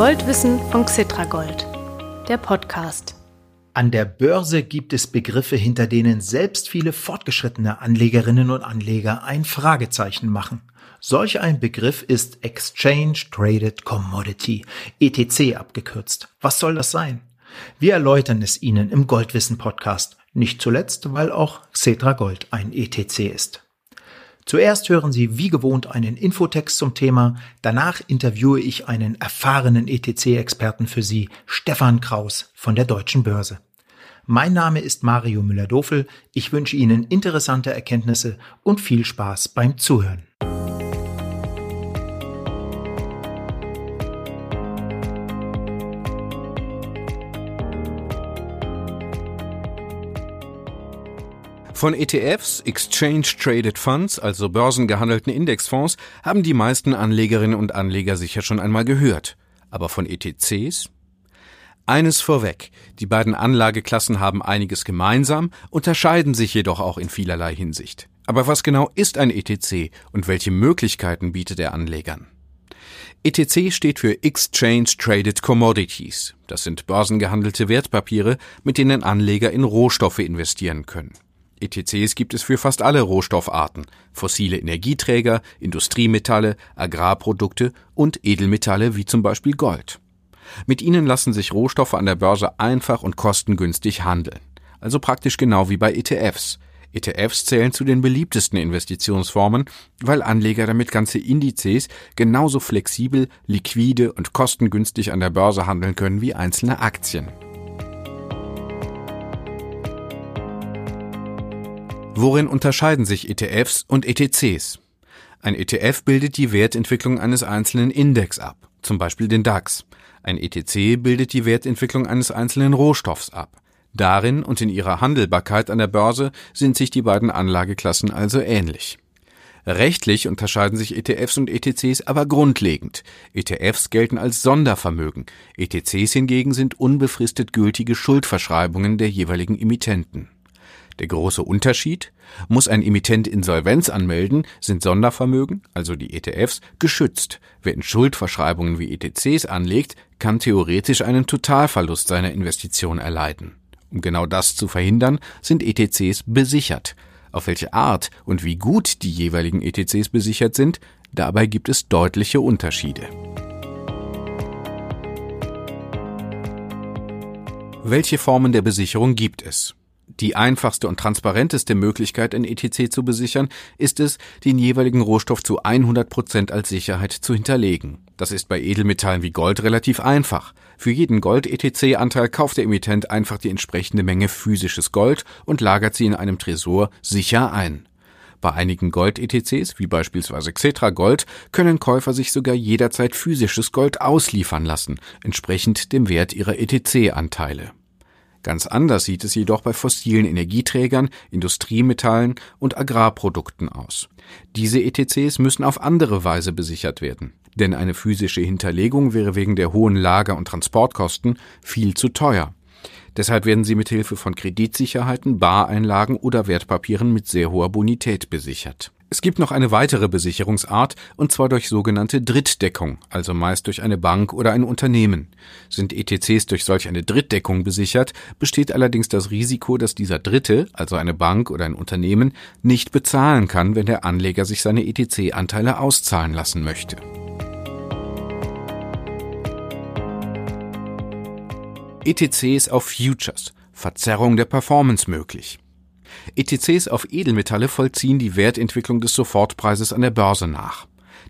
Goldwissen von Xitragold, der Podcast. An der Börse gibt es Begriffe, hinter denen selbst viele fortgeschrittene Anlegerinnen und Anleger ein Fragezeichen machen. Solch ein Begriff ist Exchange Traded Commodity, ETC abgekürzt. Was soll das sein? Wir erläutern es Ihnen im Goldwissen Podcast, nicht zuletzt, weil auch Xetra Gold ein ETC ist. Zuerst hören Sie wie gewohnt einen Infotext zum Thema, danach interviewe ich einen erfahrenen ETC-Experten für Sie, Stefan Kraus von der Deutschen Börse. Mein Name ist Mario Müller-Dofel, ich wünsche Ihnen interessante Erkenntnisse und viel Spaß beim Zuhören. Von ETFs, Exchange Traded Funds, also börsengehandelten Indexfonds, haben die meisten Anlegerinnen und Anleger sicher schon einmal gehört. Aber von ETCs? Eines vorweg, die beiden Anlageklassen haben einiges gemeinsam, unterscheiden sich jedoch auch in vielerlei Hinsicht. Aber was genau ist ein ETC und welche Möglichkeiten bietet er Anlegern? ETC steht für Exchange Traded Commodities. Das sind börsengehandelte Wertpapiere, mit denen Anleger in Rohstoffe investieren können. ETCs gibt es für fast alle Rohstoffarten, fossile Energieträger, Industriemetalle, Agrarprodukte und Edelmetalle wie zum Beispiel Gold. Mit ihnen lassen sich Rohstoffe an der Börse einfach und kostengünstig handeln. Also praktisch genau wie bei ETFs. ETFs zählen zu den beliebtesten Investitionsformen, weil Anleger damit ganze Indizes genauso flexibel, liquide und kostengünstig an der Börse handeln können wie einzelne Aktien. Worin unterscheiden sich ETFs und ETCs? Ein ETF bildet die Wertentwicklung eines einzelnen Index ab, zum Beispiel den DAX. Ein ETC bildet die Wertentwicklung eines einzelnen Rohstoffs ab. Darin und in ihrer Handelbarkeit an der Börse sind sich die beiden Anlageklassen also ähnlich. Rechtlich unterscheiden sich ETFs und ETCs aber grundlegend. ETFs gelten als Sondervermögen, ETCs hingegen sind unbefristet gültige Schuldverschreibungen der jeweiligen Emittenten. Der große Unterschied? Muss ein Emittent Insolvenz anmelden, sind Sondervermögen, also die ETFs, geschützt. Wer in Schuldverschreibungen wie ETCs anlegt, kann theoretisch einen Totalverlust seiner Investition erleiden. Um genau das zu verhindern, sind ETCs besichert. Auf welche Art und wie gut die jeweiligen ETCs besichert sind, dabei gibt es deutliche Unterschiede. Welche Formen der Besicherung gibt es? Die einfachste und transparenteste Möglichkeit, ein ETC zu besichern, ist es, den jeweiligen Rohstoff zu 100 Prozent als Sicherheit zu hinterlegen. Das ist bei Edelmetallen wie Gold relativ einfach. Für jeden Gold-ETC-Anteil kauft der Emittent einfach die entsprechende Menge physisches Gold und lagert sie in einem Tresor sicher ein. Bei einigen Gold-ETCs, wie beispielsweise Xetra Gold, können Käufer sich sogar jederzeit physisches Gold ausliefern lassen, entsprechend dem Wert ihrer ETC-Anteile. Ganz anders sieht es jedoch bei fossilen Energieträgern, Industriemetallen und Agrarprodukten aus. Diese ETCs müssen auf andere Weise besichert werden, denn eine physische Hinterlegung wäre wegen der hohen Lager- und Transportkosten viel zu teuer. Deshalb werden sie mit Hilfe von Kreditsicherheiten, Bareinlagen oder Wertpapieren mit sehr hoher Bonität besichert. Es gibt noch eine weitere Besicherungsart, und zwar durch sogenannte Drittdeckung, also meist durch eine Bank oder ein Unternehmen. Sind ETCs durch solch eine Drittdeckung besichert, besteht allerdings das Risiko, dass dieser Dritte, also eine Bank oder ein Unternehmen, nicht bezahlen kann, wenn der Anleger sich seine ETC-Anteile auszahlen lassen möchte. ETCs auf Futures, Verzerrung der Performance möglich. ETCs auf Edelmetalle vollziehen die Wertentwicklung des Sofortpreises an der Börse nach.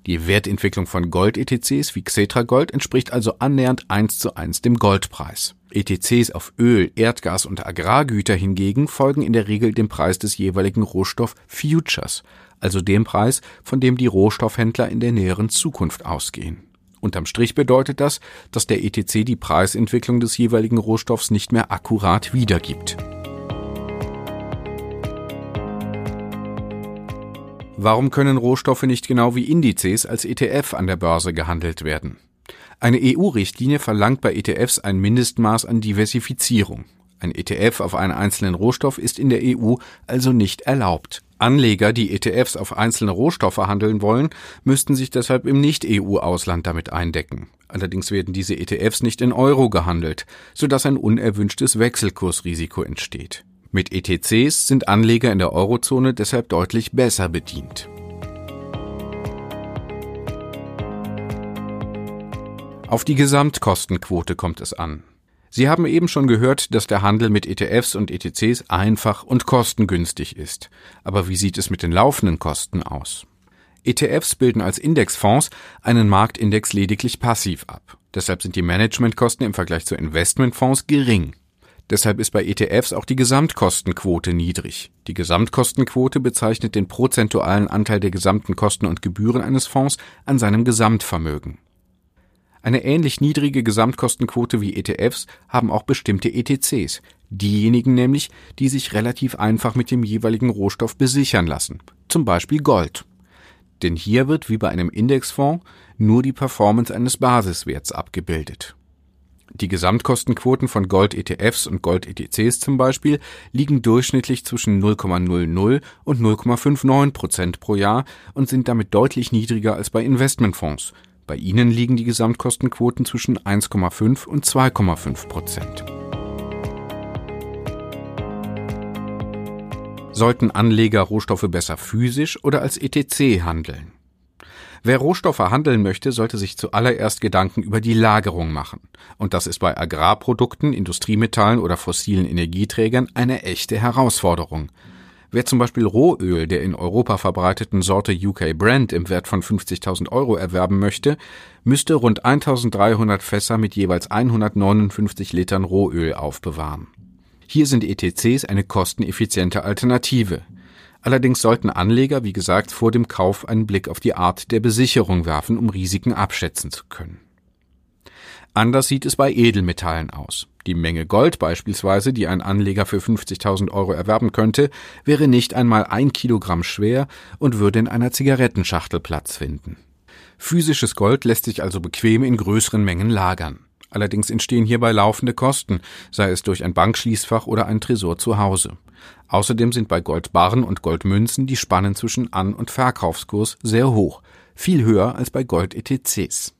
Die Wertentwicklung von Gold-ETCs wie Xetra Gold entspricht also annähernd eins zu eins dem Goldpreis. ETCs auf Öl, Erdgas und Agrargüter hingegen folgen in der Regel dem Preis des jeweiligen Rohstoff Futures, also dem Preis, von dem die Rohstoffhändler in der näheren Zukunft ausgehen. Unterm Strich bedeutet das, dass der ETC die Preisentwicklung des jeweiligen Rohstoffs nicht mehr akkurat wiedergibt. Warum können Rohstoffe nicht genau wie Indizes als ETF an der Börse gehandelt werden? Eine EU-Richtlinie verlangt bei ETFs ein Mindestmaß an Diversifizierung. Ein ETF auf einen einzelnen Rohstoff ist in der EU also nicht erlaubt. Anleger, die ETFs auf einzelne Rohstoffe handeln wollen, müssten sich deshalb im Nicht-EU-Ausland damit eindecken. Allerdings werden diese ETFs nicht in Euro gehandelt, sodass ein unerwünschtes Wechselkursrisiko entsteht. Mit ETCs sind Anleger in der Eurozone deshalb deutlich besser bedient. Auf die Gesamtkostenquote kommt es an. Sie haben eben schon gehört, dass der Handel mit ETFs und ETCs einfach und kostengünstig ist. Aber wie sieht es mit den laufenden Kosten aus? ETFs bilden als Indexfonds einen Marktindex lediglich passiv ab. Deshalb sind die Managementkosten im Vergleich zu Investmentfonds gering. Deshalb ist bei ETFs auch die Gesamtkostenquote niedrig. Die Gesamtkostenquote bezeichnet den prozentualen Anteil der gesamten Kosten und Gebühren eines Fonds an seinem Gesamtvermögen. Eine ähnlich niedrige Gesamtkostenquote wie ETFs haben auch bestimmte ETCs, diejenigen nämlich, die sich relativ einfach mit dem jeweiligen Rohstoff besichern lassen, zum Beispiel Gold. Denn hier wird wie bei einem Indexfonds nur die Performance eines Basiswerts abgebildet. Die Gesamtkostenquoten von Gold-ETFs und Gold-ETCs zum Beispiel liegen durchschnittlich zwischen 0,00 und 0,59 Prozent pro Jahr und sind damit deutlich niedriger als bei Investmentfonds, bei ihnen liegen die Gesamtkostenquoten zwischen 1,5 und 2,5 Prozent. Sollten Anleger Rohstoffe besser physisch oder als ETC handeln? Wer Rohstoffe handeln möchte, sollte sich zuallererst Gedanken über die Lagerung machen. Und das ist bei Agrarprodukten, Industriemetallen oder fossilen Energieträgern eine echte Herausforderung. Wer zum Beispiel Rohöl der in Europa verbreiteten Sorte UK Brand im Wert von 50.000 Euro erwerben möchte, müsste rund 1300 Fässer mit jeweils 159 Litern Rohöl aufbewahren. Hier sind ETCs eine kosteneffiziente Alternative. Allerdings sollten Anleger, wie gesagt, vor dem Kauf einen Blick auf die Art der Besicherung werfen, um Risiken abschätzen zu können. Anders sieht es bei Edelmetallen aus. Die Menge Gold beispielsweise, die ein Anleger für 50.000 Euro erwerben könnte, wäre nicht einmal ein Kilogramm schwer und würde in einer Zigarettenschachtel Platz finden. Physisches Gold lässt sich also bequem in größeren Mengen lagern. Allerdings entstehen hierbei laufende Kosten, sei es durch ein Bankschließfach oder ein Tresor zu Hause. Außerdem sind bei Goldbarren und Goldmünzen die Spannen zwischen An- und Verkaufskurs sehr hoch, viel höher als bei Gold-ETCs.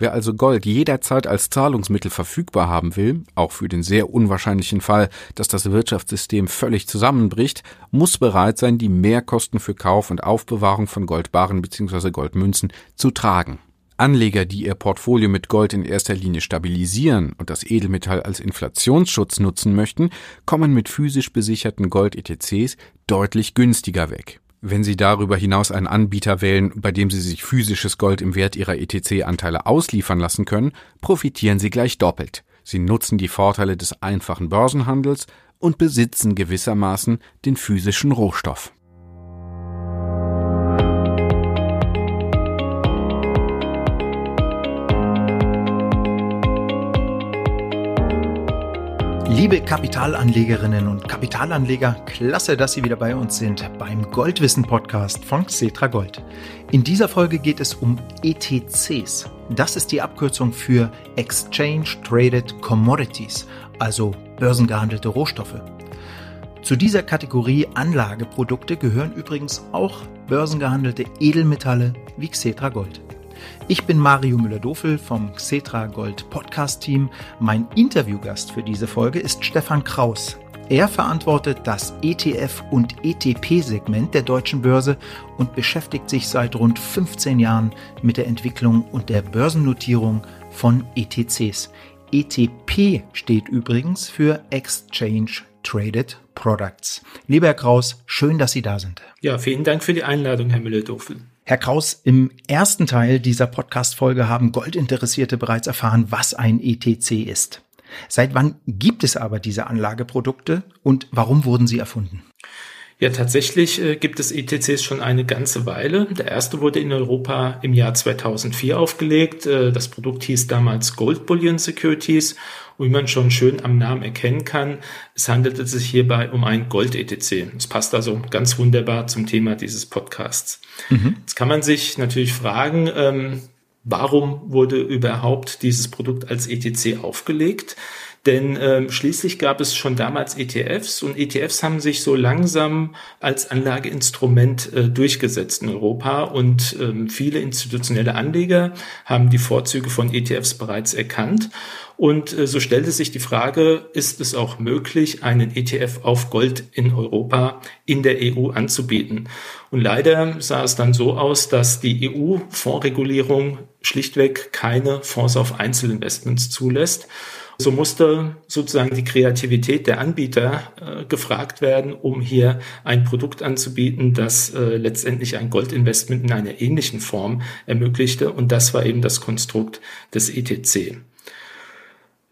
Wer also Gold jederzeit als Zahlungsmittel verfügbar haben will, auch für den sehr unwahrscheinlichen Fall, dass das Wirtschaftssystem völlig zusammenbricht, muss bereit sein, die Mehrkosten für Kauf und Aufbewahrung von Goldbarren bzw. Goldmünzen zu tragen. Anleger, die ihr Portfolio mit Gold in erster Linie stabilisieren und das Edelmetall als Inflationsschutz nutzen möchten, kommen mit physisch besicherten Gold-ETCs deutlich günstiger weg. Wenn Sie darüber hinaus einen Anbieter wählen, bei dem Sie sich physisches Gold im Wert Ihrer ETC-Anteile ausliefern lassen können, profitieren Sie gleich doppelt. Sie nutzen die Vorteile des einfachen Börsenhandels und besitzen gewissermaßen den physischen Rohstoff. Liebe Kapitalanlegerinnen und Kapitalanleger, klasse, dass Sie wieder bei uns sind beim Goldwissen Podcast von Xetra Gold. In dieser Folge geht es um ETCs. Das ist die Abkürzung für Exchange Traded Commodities, also börsengehandelte Rohstoffe. Zu dieser Kategorie Anlageprodukte gehören übrigens auch börsengehandelte Edelmetalle wie Xetra Gold. Ich bin Mario Müller-Dofel vom Xetra Gold Podcast Team. Mein Interviewgast für diese Folge ist Stefan Kraus. Er verantwortet das ETF- und ETP-Segment der deutschen Börse und beschäftigt sich seit rund 15 Jahren mit der Entwicklung und der Börsennotierung von ETCs. ETP steht übrigens für Exchange Traded Products. Lieber Herr Kraus, schön, dass Sie da sind. Ja, vielen Dank für die Einladung, Herr Müller-Dofel. Herr Kraus, im ersten Teil dieser Podcast-Folge haben Goldinteressierte bereits erfahren, was ein ETC ist. Seit wann gibt es aber diese Anlageprodukte und warum wurden sie erfunden? Ja, tatsächlich äh, gibt es ETCs schon eine ganze Weile. Der erste wurde in Europa im Jahr 2004 aufgelegt. Äh, das Produkt hieß damals Gold Bullion Securities wie man schon schön am Namen erkennen kann, es handelte sich hierbei um ein Gold-ETC. Es passt also ganz wunderbar zum Thema dieses Podcasts. Mhm. Jetzt kann man sich natürlich fragen, ähm, warum wurde überhaupt dieses Produkt als ETC aufgelegt? Denn äh, schließlich gab es schon damals ETFs und ETFs haben sich so langsam als Anlageinstrument äh, durchgesetzt in Europa und ähm, viele institutionelle Anleger haben die Vorzüge von ETFs bereits erkannt. Und äh, so stellte sich die Frage, ist es auch möglich, einen ETF auf Gold in Europa in der EU anzubieten? Und leider sah es dann so aus, dass die EU-Fondsregulierung schlichtweg keine Fonds auf Einzelinvestments zulässt. So musste sozusagen die Kreativität der Anbieter äh, gefragt werden, um hier ein Produkt anzubieten, das äh, letztendlich ein Goldinvestment in einer ähnlichen Form ermöglichte. Und das war eben das Konstrukt des ETC.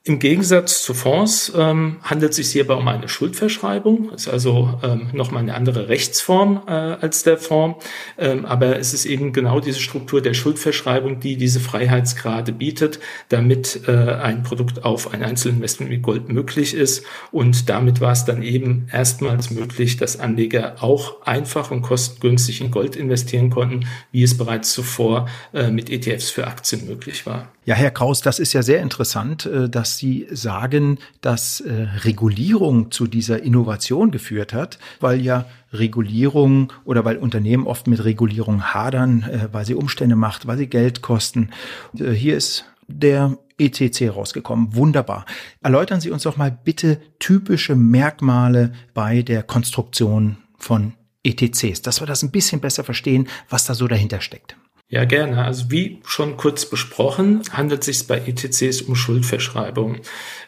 Im Gegensatz zu Fonds ähm, handelt es sich hierbei um eine Schuldverschreibung, ist also ähm, nochmal eine andere Rechtsform äh, als der Fonds, ähm, aber es ist eben genau diese Struktur der Schuldverschreibung, die diese Freiheitsgrade bietet, damit äh, ein Produkt auf ein Einzelinvestment wie Gold möglich ist. Und damit war es dann eben erstmals möglich, dass Anleger auch einfach und kostengünstig in Gold investieren konnten, wie es bereits zuvor äh, mit ETFs für Aktien möglich war. Ja, Herr Kraus, das ist ja sehr interessant, äh, dass Sie sagen, dass äh, Regulierung zu dieser Innovation geführt hat, weil ja Regulierung oder weil Unternehmen oft mit Regulierung hadern, äh, weil sie Umstände macht, weil sie Geld kosten. Hier ist der ECC rausgekommen. Wunderbar. Erläutern Sie uns doch mal bitte typische Merkmale bei der Konstruktion von ETCs, dass wir das ein bisschen besser verstehen, was da so dahinter steckt. Ja, gerne. Also wie schon kurz besprochen, handelt es sich bei ETCs um Schuldverschreibung.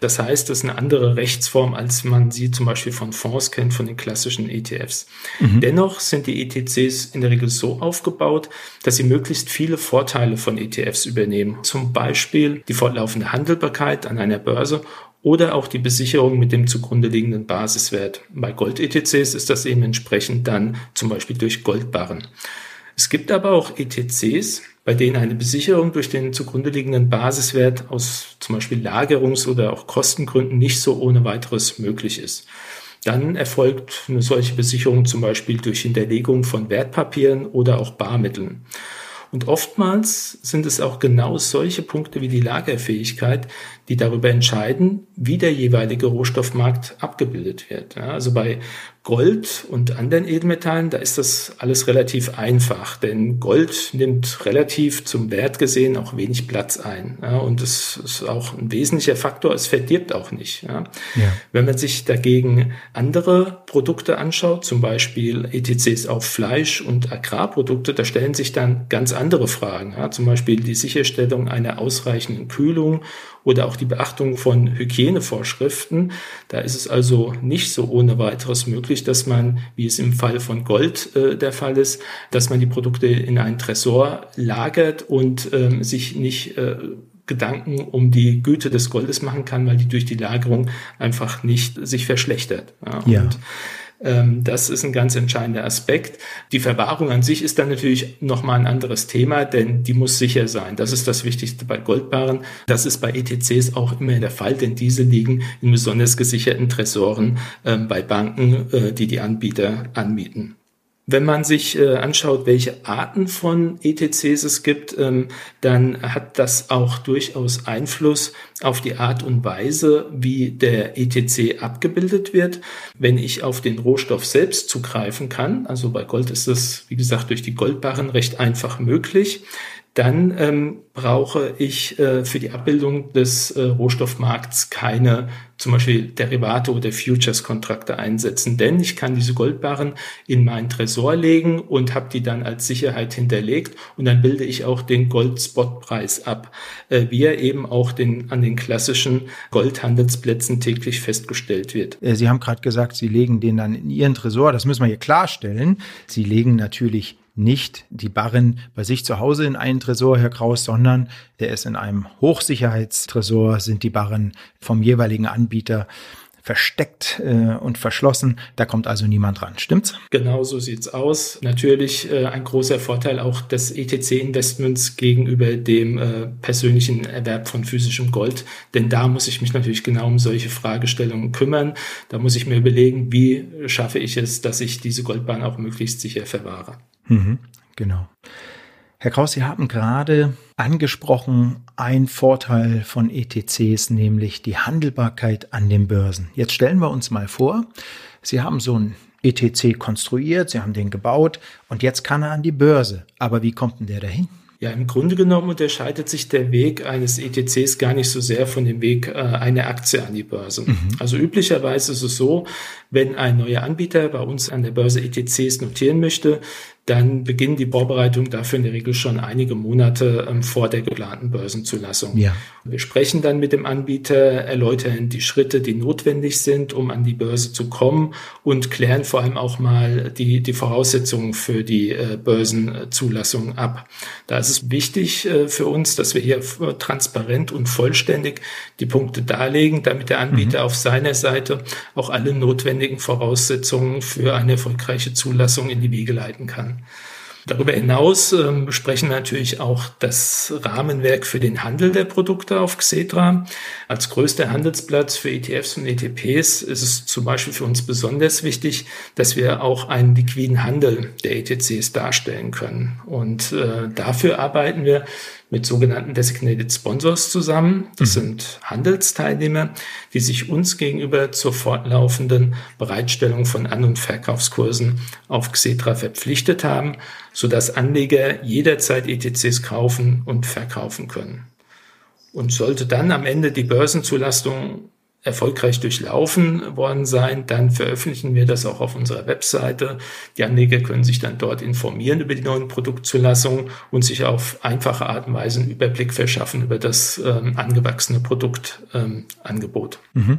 Das heißt, das ist eine andere Rechtsform, als man sie zum Beispiel von Fonds kennt, von den klassischen ETFs. Mhm. Dennoch sind die ETCs in der Regel so aufgebaut, dass sie möglichst viele Vorteile von ETFs übernehmen. Zum Beispiel die fortlaufende Handelbarkeit an einer Börse oder auch die Besicherung mit dem zugrunde liegenden Basiswert. Bei Gold-ETCs ist das eben entsprechend dann zum Beispiel durch Goldbarren. Es gibt aber auch ETCs, bei denen eine Besicherung durch den zugrunde liegenden Basiswert aus zum Beispiel Lagerungs- oder auch Kostengründen nicht so ohne weiteres möglich ist. Dann erfolgt eine solche Besicherung zum Beispiel durch Hinterlegung von Wertpapieren oder auch Barmitteln. Und oftmals sind es auch genau solche Punkte wie die Lagerfähigkeit, die darüber entscheiden, wie der jeweilige Rohstoffmarkt abgebildet wird. Ja, also bei Gold und anderen Edelmetallen, da ist das alles relativ einfach, denn Gold nimmt relativ zum Wert gesehen auch wenig Platz ein. Ja, und es ist auch ein wesentlicher Faktor, es verdirbt auch nicht. Ja. Wenn man sich dagegen andere Produkte anschaut, zum Beispiel ETCs auf Fleisch und Agrarprodukte, da stellen sich dann ganz andere Fragen. Zum Beispiel die Sicherstellung einer ausreichenden Kühlung oder auch die Beachtung von Hygienevorschriften. Da ist es also nicht so ohne weiteres möglich, dass man, wie es im Fall von Gold äh, der Fall ist, dass man die Produkte in einen Tresor lagert und ähm, sich nicht äh, Gedanken um die Güte des Goldes machen kann, weil die durch die Lagerung einfach nicht sich verschlechtert. Ja. ja. Und das ist ein ganz entscheidender Aspekt. Die Verwahrung an sich ist dann natürlich nochmal ein anderes Thema, denn die muss sicher sein. Das ist das Wichtigste bei Goldbarren. Das ist bei ETCs auch immer der Fall, denn diese liegen in besonders gesicherten Tresoren ähm, bei Banken, äh, die die Anbieter anbieten. Wenn man sich äh, anschaut, welche Arten von ETCs es gibt, ähm, dann hat das auch durchaus Einfluss auf die Art und Weise, wie der ETC abgebildet wird. Wenn ich auf den Rohstoff selbst zugreifen kann, also bei Gold ist es, wie gesagt, durch die Goldbarren recht einfach möglich, dann ähm, brauche ich äh, für die Abbildung des äh, Rohstoffmarkts keine zum Beispiel Derivate oder Futures-Kontrakte einsetzen, denn ich kann diese Goldbarren in meinen Tresor legen und habe die dann als Sicherheit hinterlegt und dann bilde ich auch den Gold-Spot-Preis ab, äh, wie er eben auch den, an den klassischen Goldhandelsplätzen täglich festgestellt wird. Äh, Sie haben gerade gesagt, Sie legen den dann in Ihren Tresor, das müssen wir hier klarstellen. Sie legen natürlich nicht die Barren bei sich zu Hause in einen Tresor, Herr Kraus, sondern der ist in einem Hochsicherheitstresor, sind die Barren vom jeweiligen Anbieter versteckt äh, und verschlossen. Da kommt also niemand ran. Stimmt's? Genau so sieht's aus. Natürlich äh, ein großer Vorteil auch des ETC-Investments gegenüber dem äh, persönlichen Erwerb von physischem Gold. Denn da muss ich mich natürlich genau um solche Fragestellungen kümmern. Da muss ich mir überlegen, wie schaffe ich es, dass ich diese Goldbahn auch möglichst sicher verwahre. Mhm, genau. Herr Kraus, Sie haben gerade angesprochen, ein Vorteil von ETCs, nämlich die Handelbarkeit an den Börsen. Jetzt stellen wir uns mal vor, Sie haben so ein ETC konstruiert, Sie haben den gebaut und jetzt kann er an die Börse. Aber wie kommt denn der dahin? Ja, im Grunde genommen unterscheidet sich der Weg eines ETCs gar nicht so sehr von dem Weg äh, einer Aktie an die Börse. Mhm. Also üblicherweise ist es so, wenn ein neuer Anbieter bei uns an der Börse ETCs notieren möchte, dann beginnen die Vorbereitungen dafür in der Regel schon einige Monate ähm, vor der geplanten Börsenzulassung. Ja. Wir sprechen dann mit dem Anbieter, erläutern die Schritte, die notwendig sind, um an die Börse zu kommen und klären vor allem auch mal die, die Voraussetzungen für die äh, Börsenzulassung ab. Da ist es wichtig äh, für uns, dass wir hier transparent und vollständig die Punkte darlegen, damit der Anbieter mhm. auf seiner Seite auch alle notwendigen Voraussetzungen für eine erfolgreiche Zulassung in die Wege leiten kann. Darüber hinaus ähm, besprechen wir natürlich auch das Rahmenwerk für den Handel der Produkte auf Xetra. Als größter Handelsplatz für ETFs und ETPs ist es zum Beispiel für uns besonders wichtig, dass wir auch einen liquiden Handel der ETCs darstellen können. Und äh, dafür arbeiten wir mit sogenannten Designated Sponsors zusammen. Das mhm. sind Handelsteilnehmer, die sich uns gegenüber zur fortlaufenden Bereitstellung von An- und Verkaufskursen auf Xetra verpflichtet haben, sodass Anleger jederzeit ETCs kaufen und verkaufen können. Und sollte dann am Ende die Börsenzulastung erfolgreich durchlaufen worden sein, dann veröffentlichen wir das auch auf unserer Webseite. Die Anleger können sich dann dort informieren über die neuen Produktzulassungen und sich auf einfache Art und Weise einen Überblick verschaffen über das ähm, angewachsene Produktangebot. Ähm, mhm.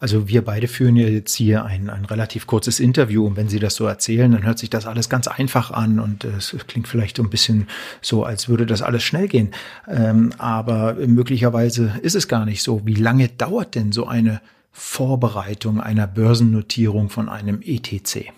Also wir beide führen ja jetzt hier ein, ein relativ kurzes Interview und wenn Sie das so erzählen, dann hört sich das alles ganz einfach an und es klingt vielleicht so ein bisschen so, als würde das alles schnell gehen. Ähm, aber möglicherweise ist es gar nicht so. Wie lange dauert denn so ein eine Vorbereitung einer Börsennotierung von einem ETC?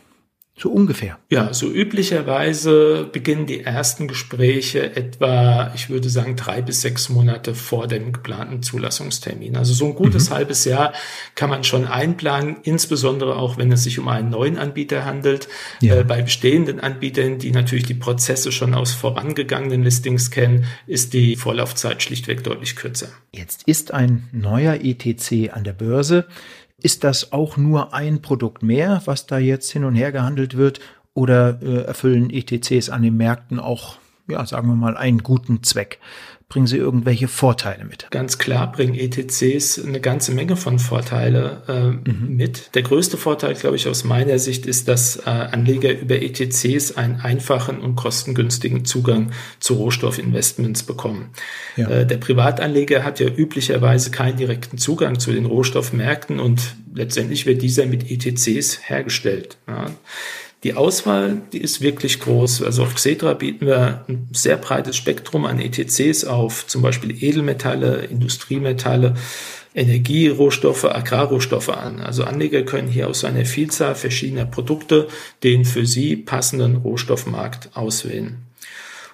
So ungefähr. Ja, so üblicherweise beginnen die ersten Gespräche etwa, ich würde sagen, drei bis sechs Monate vor dem geplanten Zulassungstermin. Also so ein gutes mhm. halbes Jahr kann man schon einplanen, insbesondere auch, wenn es sich um einen neuen Anbieter handelt. Ja. Äh, bei bestehenden Anbietern, die natürlich die Prozesse schon aus vorangegangenen Listings kennen, ist die Vorlaufzeit schlichtweg deutlich kürzer. Jetzt ist ein neuer ETC an der Börse. Ist das auch nur ein Produkt mehr, was da jetzt hin und her gehandelt wird? Oder äh, erfüllen ETCs an den Märkten auch, ja, sagen wir mal, einen guten Zweck? bringen sie irgendwelche Vorteile mit? Ganz klar bringen ETCs eine ganze Menge von Vorteile äh, mhm. mit. Der größte Vorteil, glaube ich, aus meiner Sicht ist, dass äh, Anleger über ETCs einen einfachen und kostengünstigen Zugang zu Rohstoffinvestments bekommen. Ja. Äh, der Privatanleger hat ja üblicherweise keinen direkten Zugang zu den Rohstoffmärkten und letztendlich wird dieser mit ETCs hergestellt. Ja. Die Auswahl, die ist wirklich groß. Also auf Xetra bieten wir ein sehr breites Spektrum an ETCs auf, zum Beispiel Edelmetalle, Industriemetalle, Energierohstoffe, Agrarrohstoffe an. Also Anleger können hier aus einer Vielzahl verschiedener Produkte den für sie passenden Rohstoffmarkt auswählen.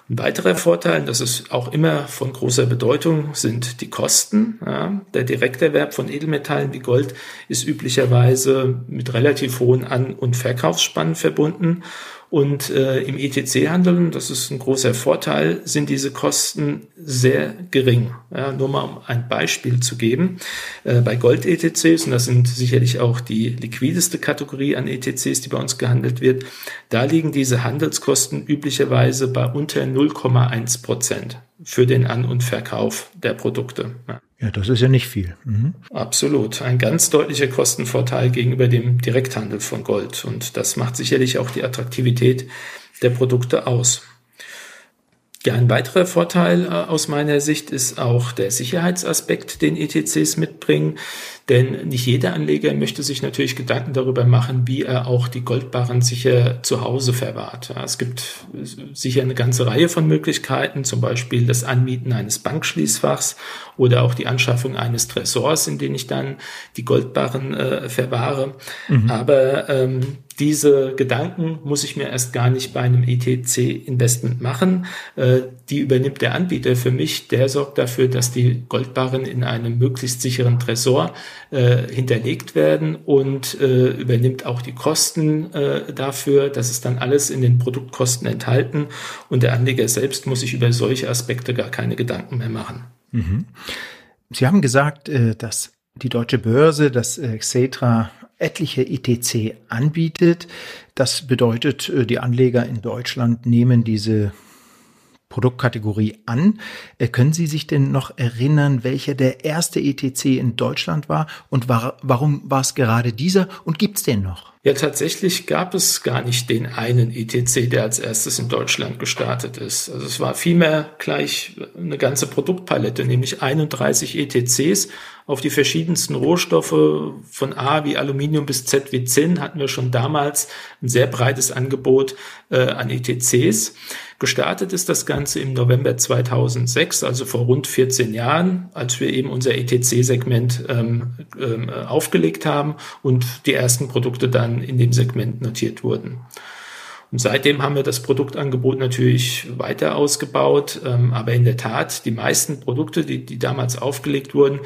Ein weiterer Vorteil, das ist auch immer von großer Bedeutung, sind die Kosten. Ja, der Direkterwerb von Edelmetallen wie Gold ist üblicherweise mit relativ hohen An- und Verkaufsspannen verbunden und äh, im ETC-Handeln, das ist ein großer Vorteil, sind diese Kosten sehr gering. Ja, nur mal um ein Beispiel zu geben. Äh, bei Gold-ETCs, und das sind sicherlich auch die liquideste Kategorie an ETCs, die bei uns gehandelt wird, da liegen diese Handelskosten üblicherweise bei unter 0,1 Prozent für den An- und Verkauf der Produkte. Ja. Ja, das ist ja nicht viel. Mhm. Absolut. Ein ganz deutlicher Kostenvorteil gegenüber dem Direkthandel von Gold. Und das macht sicherlich auch die Attraktivität der Produkte aus. Ja, ein weiterer Vorteil äh, aus meiner Sicht ist auch der Sicherheitsaspekt, den ETCs mitbringen. Denn nicht jeder Anleger möchte sich natürlich Gedanken darüber machen, wie er auch die Goldbarren sicher zu Hause verwahrt. Es gibt sicher eine ganze Reihe von Möglichkeiten, zum Beispiel das Anmieten eines Bankschließfachs oder auch die Anschaffung eines Tresors, in den ich dann die Goldbarren äh, verwahre. Mhm. Aber ähm, diese Gedanken muss ich mir erst gar nicht bei einem ETC-Investment machen. Äh, die übernimmt der Anbieter für mich. Der sorgt dafür, dass die Goldbarren in einem möglichst sicheren Tresor äh, hinterlegt werden und äh, übernimmt auch die Kosten dafür. Das ist dann alles in den Produktkosten enthalten und der Anleger selbst muss sich über solche Aspekte gar keine Gedanken mehr machen. Mhm. Sie haben gesagt, dass die deutsche Börse, das äh, Xetra etliche ETC anbietet. Das bedeutet, äh, die Anleger in Deutschland nehmen diese Produktkategorie an. Äh, können Sie sich denn noch erinnern, welcher der erste ETC in Deutschland war und war, warum war es gerade dieser und gibt es den noch? Ja, tatsächlich gab es gar nicht den einen ETC, der als erstes in Deutschland gestartet ist. Also es war vielmehr gleich eine ganze Produktpalette, nämlich 31 ETCs auf die verschiedensten Rohstoffe von A wie Aluminium bis Z wie Zinn hatten wir schon damals ein sehr breites Angebot äh, an ETCs. Gestartet ist das Ganze im November 2006, also vor rund 14 Jahren, als wir eben unser ETC-Segment ähm, ähm, aufgelegt haben und die ersten Produkte dann in dem Segment notiert wurden. Und seitdem haben wir das Produktangebot natürlich weiter ausgebaut. Ähm, aber in der Tat, die meisten Produkte, die, die damals aufgelegt wurden,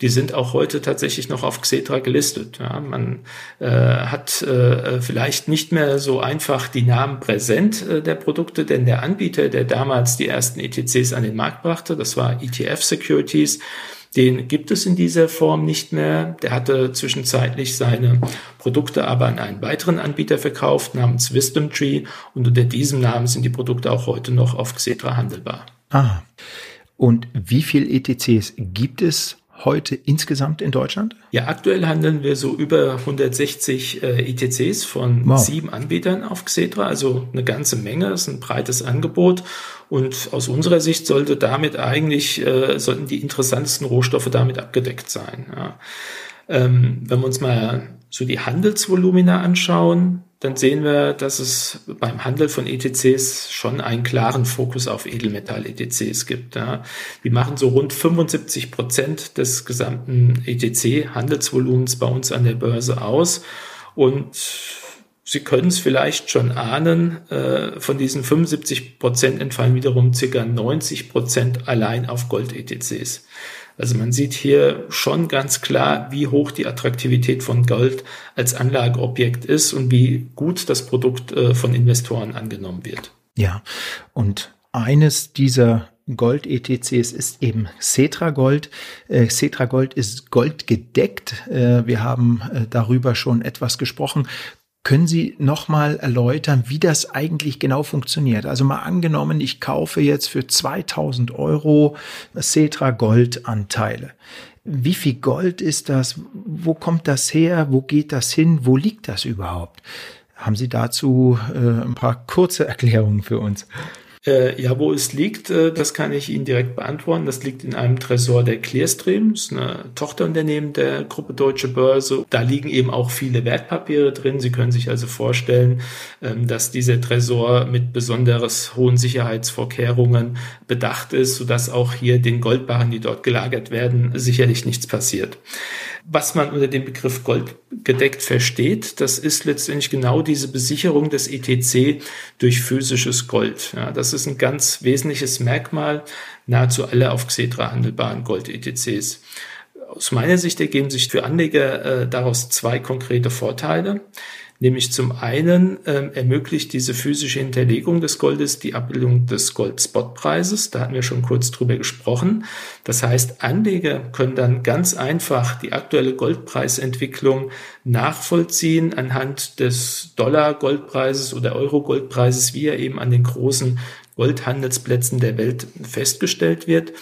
die sind auch heute tatsächlich noch auf Xetra gelistet. Ja, man äh, hat äh, vielleicht nicht mehr so einfach die Namen präsent äh, der Produkte, denn der Anbieter, der damals die ersten ETCs an den Markt brachte, das war ETF Securities, den gibt es in dieser Form nicht mehr. Der hatte zwischenzeitlich seine Produkte aber an einen weiteren Anbieter verkauft namens Wisdom Tree und unter diesem Namen sind die Produkte auch heute noch auf Xetra handelbar. Ah. Und wie viel ETCs gibt es heute insgesamt in Deutschland? Ja, aktuell handeln wir so über 160 äh, ETCs von wow. sieben Anbietern auf Xetra, also eine ganze Menge, das ist ein breites Angebot. Und aus unserer Sicht sollte damit eigentlich, äh, sollten die interessantesten Rohstoffe damit abgedeckt sein. Ja. Ähm, wenn wir uns mal so die Handelsvolumina anschauen, dann sehen wir, dass es beim Handel von ETCs schon einen klaren Fokus auf Edelmetall-ETCs gibt. Ja. Die machen so rund 75 Prozent des gesamten ETC-Handelsvolumens bei uns an der Börse aus. Und Sie können es vielleicht schon ahnen, äh, von diesen 75 Prozent entfallen wiederum circa 90 Prozent allein auf Gold-ETCs. Also man sieht hier schon ganz klar, wie hoch die Attraktivität von Gold als Anlageobjekt ist und wie gut das Produkt äh, von Investoren angenommen wird. Ja, und eines dieser Gold-ETCs ist eben Cetra Gold. Äh, Cetra Gold ist goldgedeckt. Äh, wir haben darüber schon etwas gesprochen. Können Sie nochmal erläutern, wie das eigentlich genau funktioniert? Also mal angenommen, ich kaufe jetzt für 2000 Euro Cetra Gold Anteile. Wie viel Gold ist das? Wo kommt das her? Wo geht das hin? Wo liegt das überhaupt? Haben Sie dazu äh, ein paar kurze Erklärungen für uns? Äh, ja, wo es liegt, äh, das kann ich Ihnen direkt beantworten. Das liegt in einem Tresor der Clearstream, das ist eine Tochterunternehmen der Gruppe Deutsche Börse. Da liegen eben auch viele Wertpapiere drin. Sie können sich also vorstellen, ähm, dass dieser Tresor mit besonders hohen Sicherheitsvorkehrungen bedacht ist, sodass auch hier den Goldbarren, die dort gelagert werden, sicherlich nichts passiert was man unter dem Begriff Gold gedeckt versteht, das ist letztendlich genau diese Besicherung des ETC durch physisches Gold. Ja, das ist ein ganz wesentliches Merkmal nahezu aller auf Xetra handelbaren Gold-ETCs. Aus meiner Sicht ergeben sich für Anleger äh, daraus zwei konkrete Vorteile. Nämlich zum einen ähm, ermöglicht diese physische Hinterlegung des Goldes die Abbildung des Goldspotpreises. Da hatten wir schon kurz drüber gesprochen. Das heißt, Anleger können dann ganz einfach die aktuelle Goldpreisentwicklung nachvollziehen anhand des Dollar-Goldpreises oder Euro-Goldpreises, wie er eben an den großen Goldhandelsplätzen der Welt festgestellt wird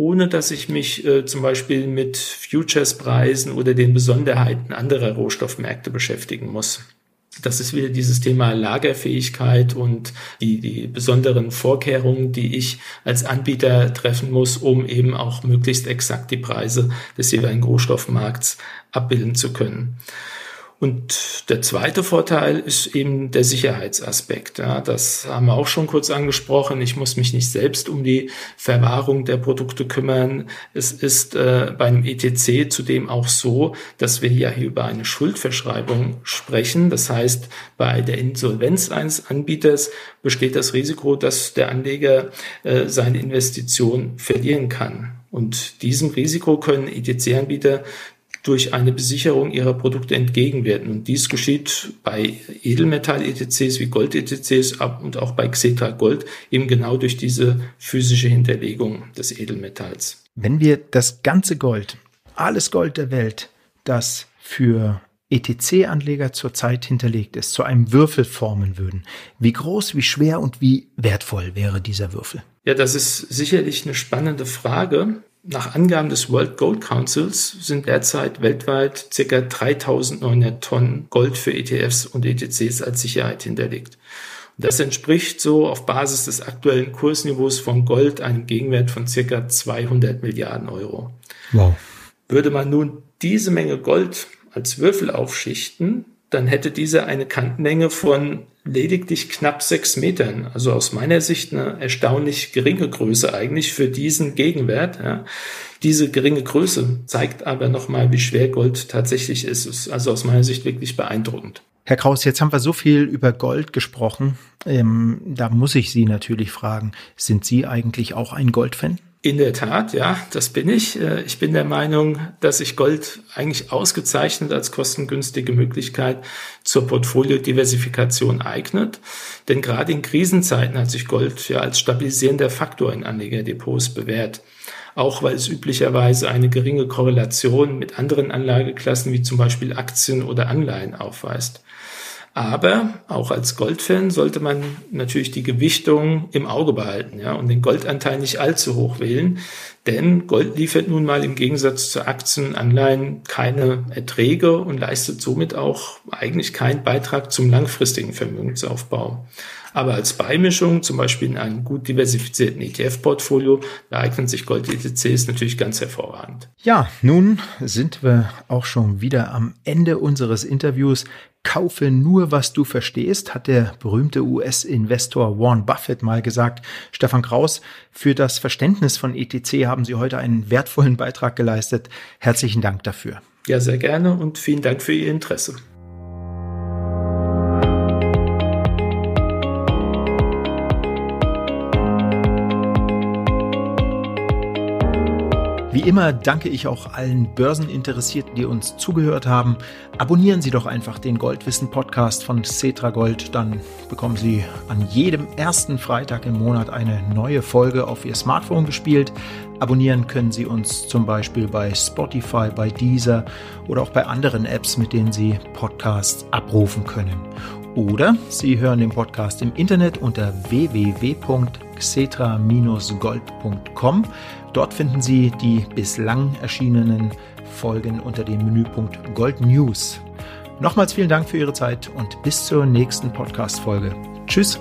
ohne dass ich mich äh, zum Beispiel mit Futures-Preisen oder den Besonderheiten anderer Rohstoffmärkte beschäftigen muss. Das ist wieder dieses Thema Lagerfähigkeit und die, die besonderen Vorkehrungen, die ich als Anbieter treffen muss, um eben auch möglichst exakt die Preise des jeweiligen Rohstoffmarkts abbilden zu können. Und der zweite Vorteil ist eben der Sicherheitsaspekt. Ja, das haben wir auch schon kurz angesprochen. Ich muss mich nicht selbst um die Verwahrung der Produkte kümmern. Es ist äh, bei einem ETC zudem auch so, dass wir ja hier über eine Schuldverschreibung sprechen. Das heißt, bei der Insolvenz eines Anbieters besteht das Risiko, dass der Anleger äh, seine Investition verlieren kann. Und diesem Risiko können ETC-Anbieter durch eine Besicherung ihrer Produkte entgegenwirken. Und dies geschieht bei Edelmetall-ETCs wie Gold-ETCs und auch bei Xetra Gold eben genau durch diese physische Hinterlegung des Edelmetalls. Wenn wir das ganze Gold, alles Gold der Welt, das für ETC-Anleger zurzeit hinterlegt ist, zu einem Würfel formen würden, wie groß, wie schwer und wie wertvoll wäre dieser Würfel? Ja, das ist sicherlich eine spannende Frage. Nach Angaben des World Gold Councils sind derzeit weltweit ca. 3900 Tonnen Gold für ETFs und ETCs als Sicherheit hinterlegt. Und das entspricht so auf Basis des aktuellen Kursniveaus von Gold einem Gegenwert von ca. 200 Milliarden Euro. Wow. Würde man nun diese Menge Gold als Würfel aufschichten, dann hätte diese eine Kantenlänge von lediglich knapp sechs Metern. Also aus meiner Sicht eine erstaunlich geringe Größe eigentlich für diesen Gegenwert. Ja. Diese geringe Größe zeigt aber nochmal, wie schwer Gold tatsächlich ist. ist also aus meiner Sicht wirklich beeindruckend. Herr Kraus, jetzt haben wir so viel über Gold gesprochen. Ähm, da muss ich Sie natürlich fragen, sind Sie eigentlich auch ein Goldfan? In der Tat, ja, das bin ich. Äh, ich bin der Meinung, dass sich Gold eigentlich ausgezeichnet als kostengünstige Möglichkeit zur Portfoliodiversifikation eignet. Denn gerade in Krisenzeiten hat sich Gold ja als stabilisierender Faktor in Anlegerdepots bewährt. Auch weil es üblicherweise eine geringe Korrelation mit anderen Anlageklassen wie zum Beispiel Aktien oder Anleihen aufweist. Aber auch als Goldfan sollte man natürlich die Gewichtung im Auge behalten ja, und den Goldanteil nicht allzu hoch wählen. Denn Gold liefert nun mal im Gegensatz zu Aktien, Anleihen keine Erträge und leistet somit auch eigentlich keinen Beitrag zum langfristigen Vermögensaufbau. Aber als Beimischung, zum Beispiel in einem gut diversifizierten ETF-Portfolio, da eignen sich Gold-ETCs natürlich ganz hervorragend. Ja, nun sind wir auch schon wieder am Ende unseres Interviews. Kaufe nur, was du verstehst, hat der berühmte US-Investor Warren Buffett mal gesagt. Stefan Kraus, für das Verständnis von ETC haben Sie heute einen wertvollen Beitrag geleistet. Herzlichen Dank dafür. Ja, sehr gerne und vielen Dank für Ihr Interesse. Wie immer danke ich auch allen Börseninteressierten, die uns zugehört haben. Abonnieren Sie doch einfach den Goldwissen Podcast von Cetra Gold, dann bekommen Sie an jedem ersten Freitag im Monat eine neue Folge auf Ihr Smartphone gespielt. Abonnieren können Sie uns zum Beispiel bei Spotify, bei Deezer oder auch bei anderen Apps, mit denen Sie Podcasts abrufen können. Oder Sie hören den Podcast im Internet unter www.xetra-gold.com. Dort finden Sie die bislang erschienenen Folgen unter dem Menüpunkt Gold News. Nochmals vielen Dank für Ihre Zeit und bis zur nächsten Podcast-Folge. Tschüss!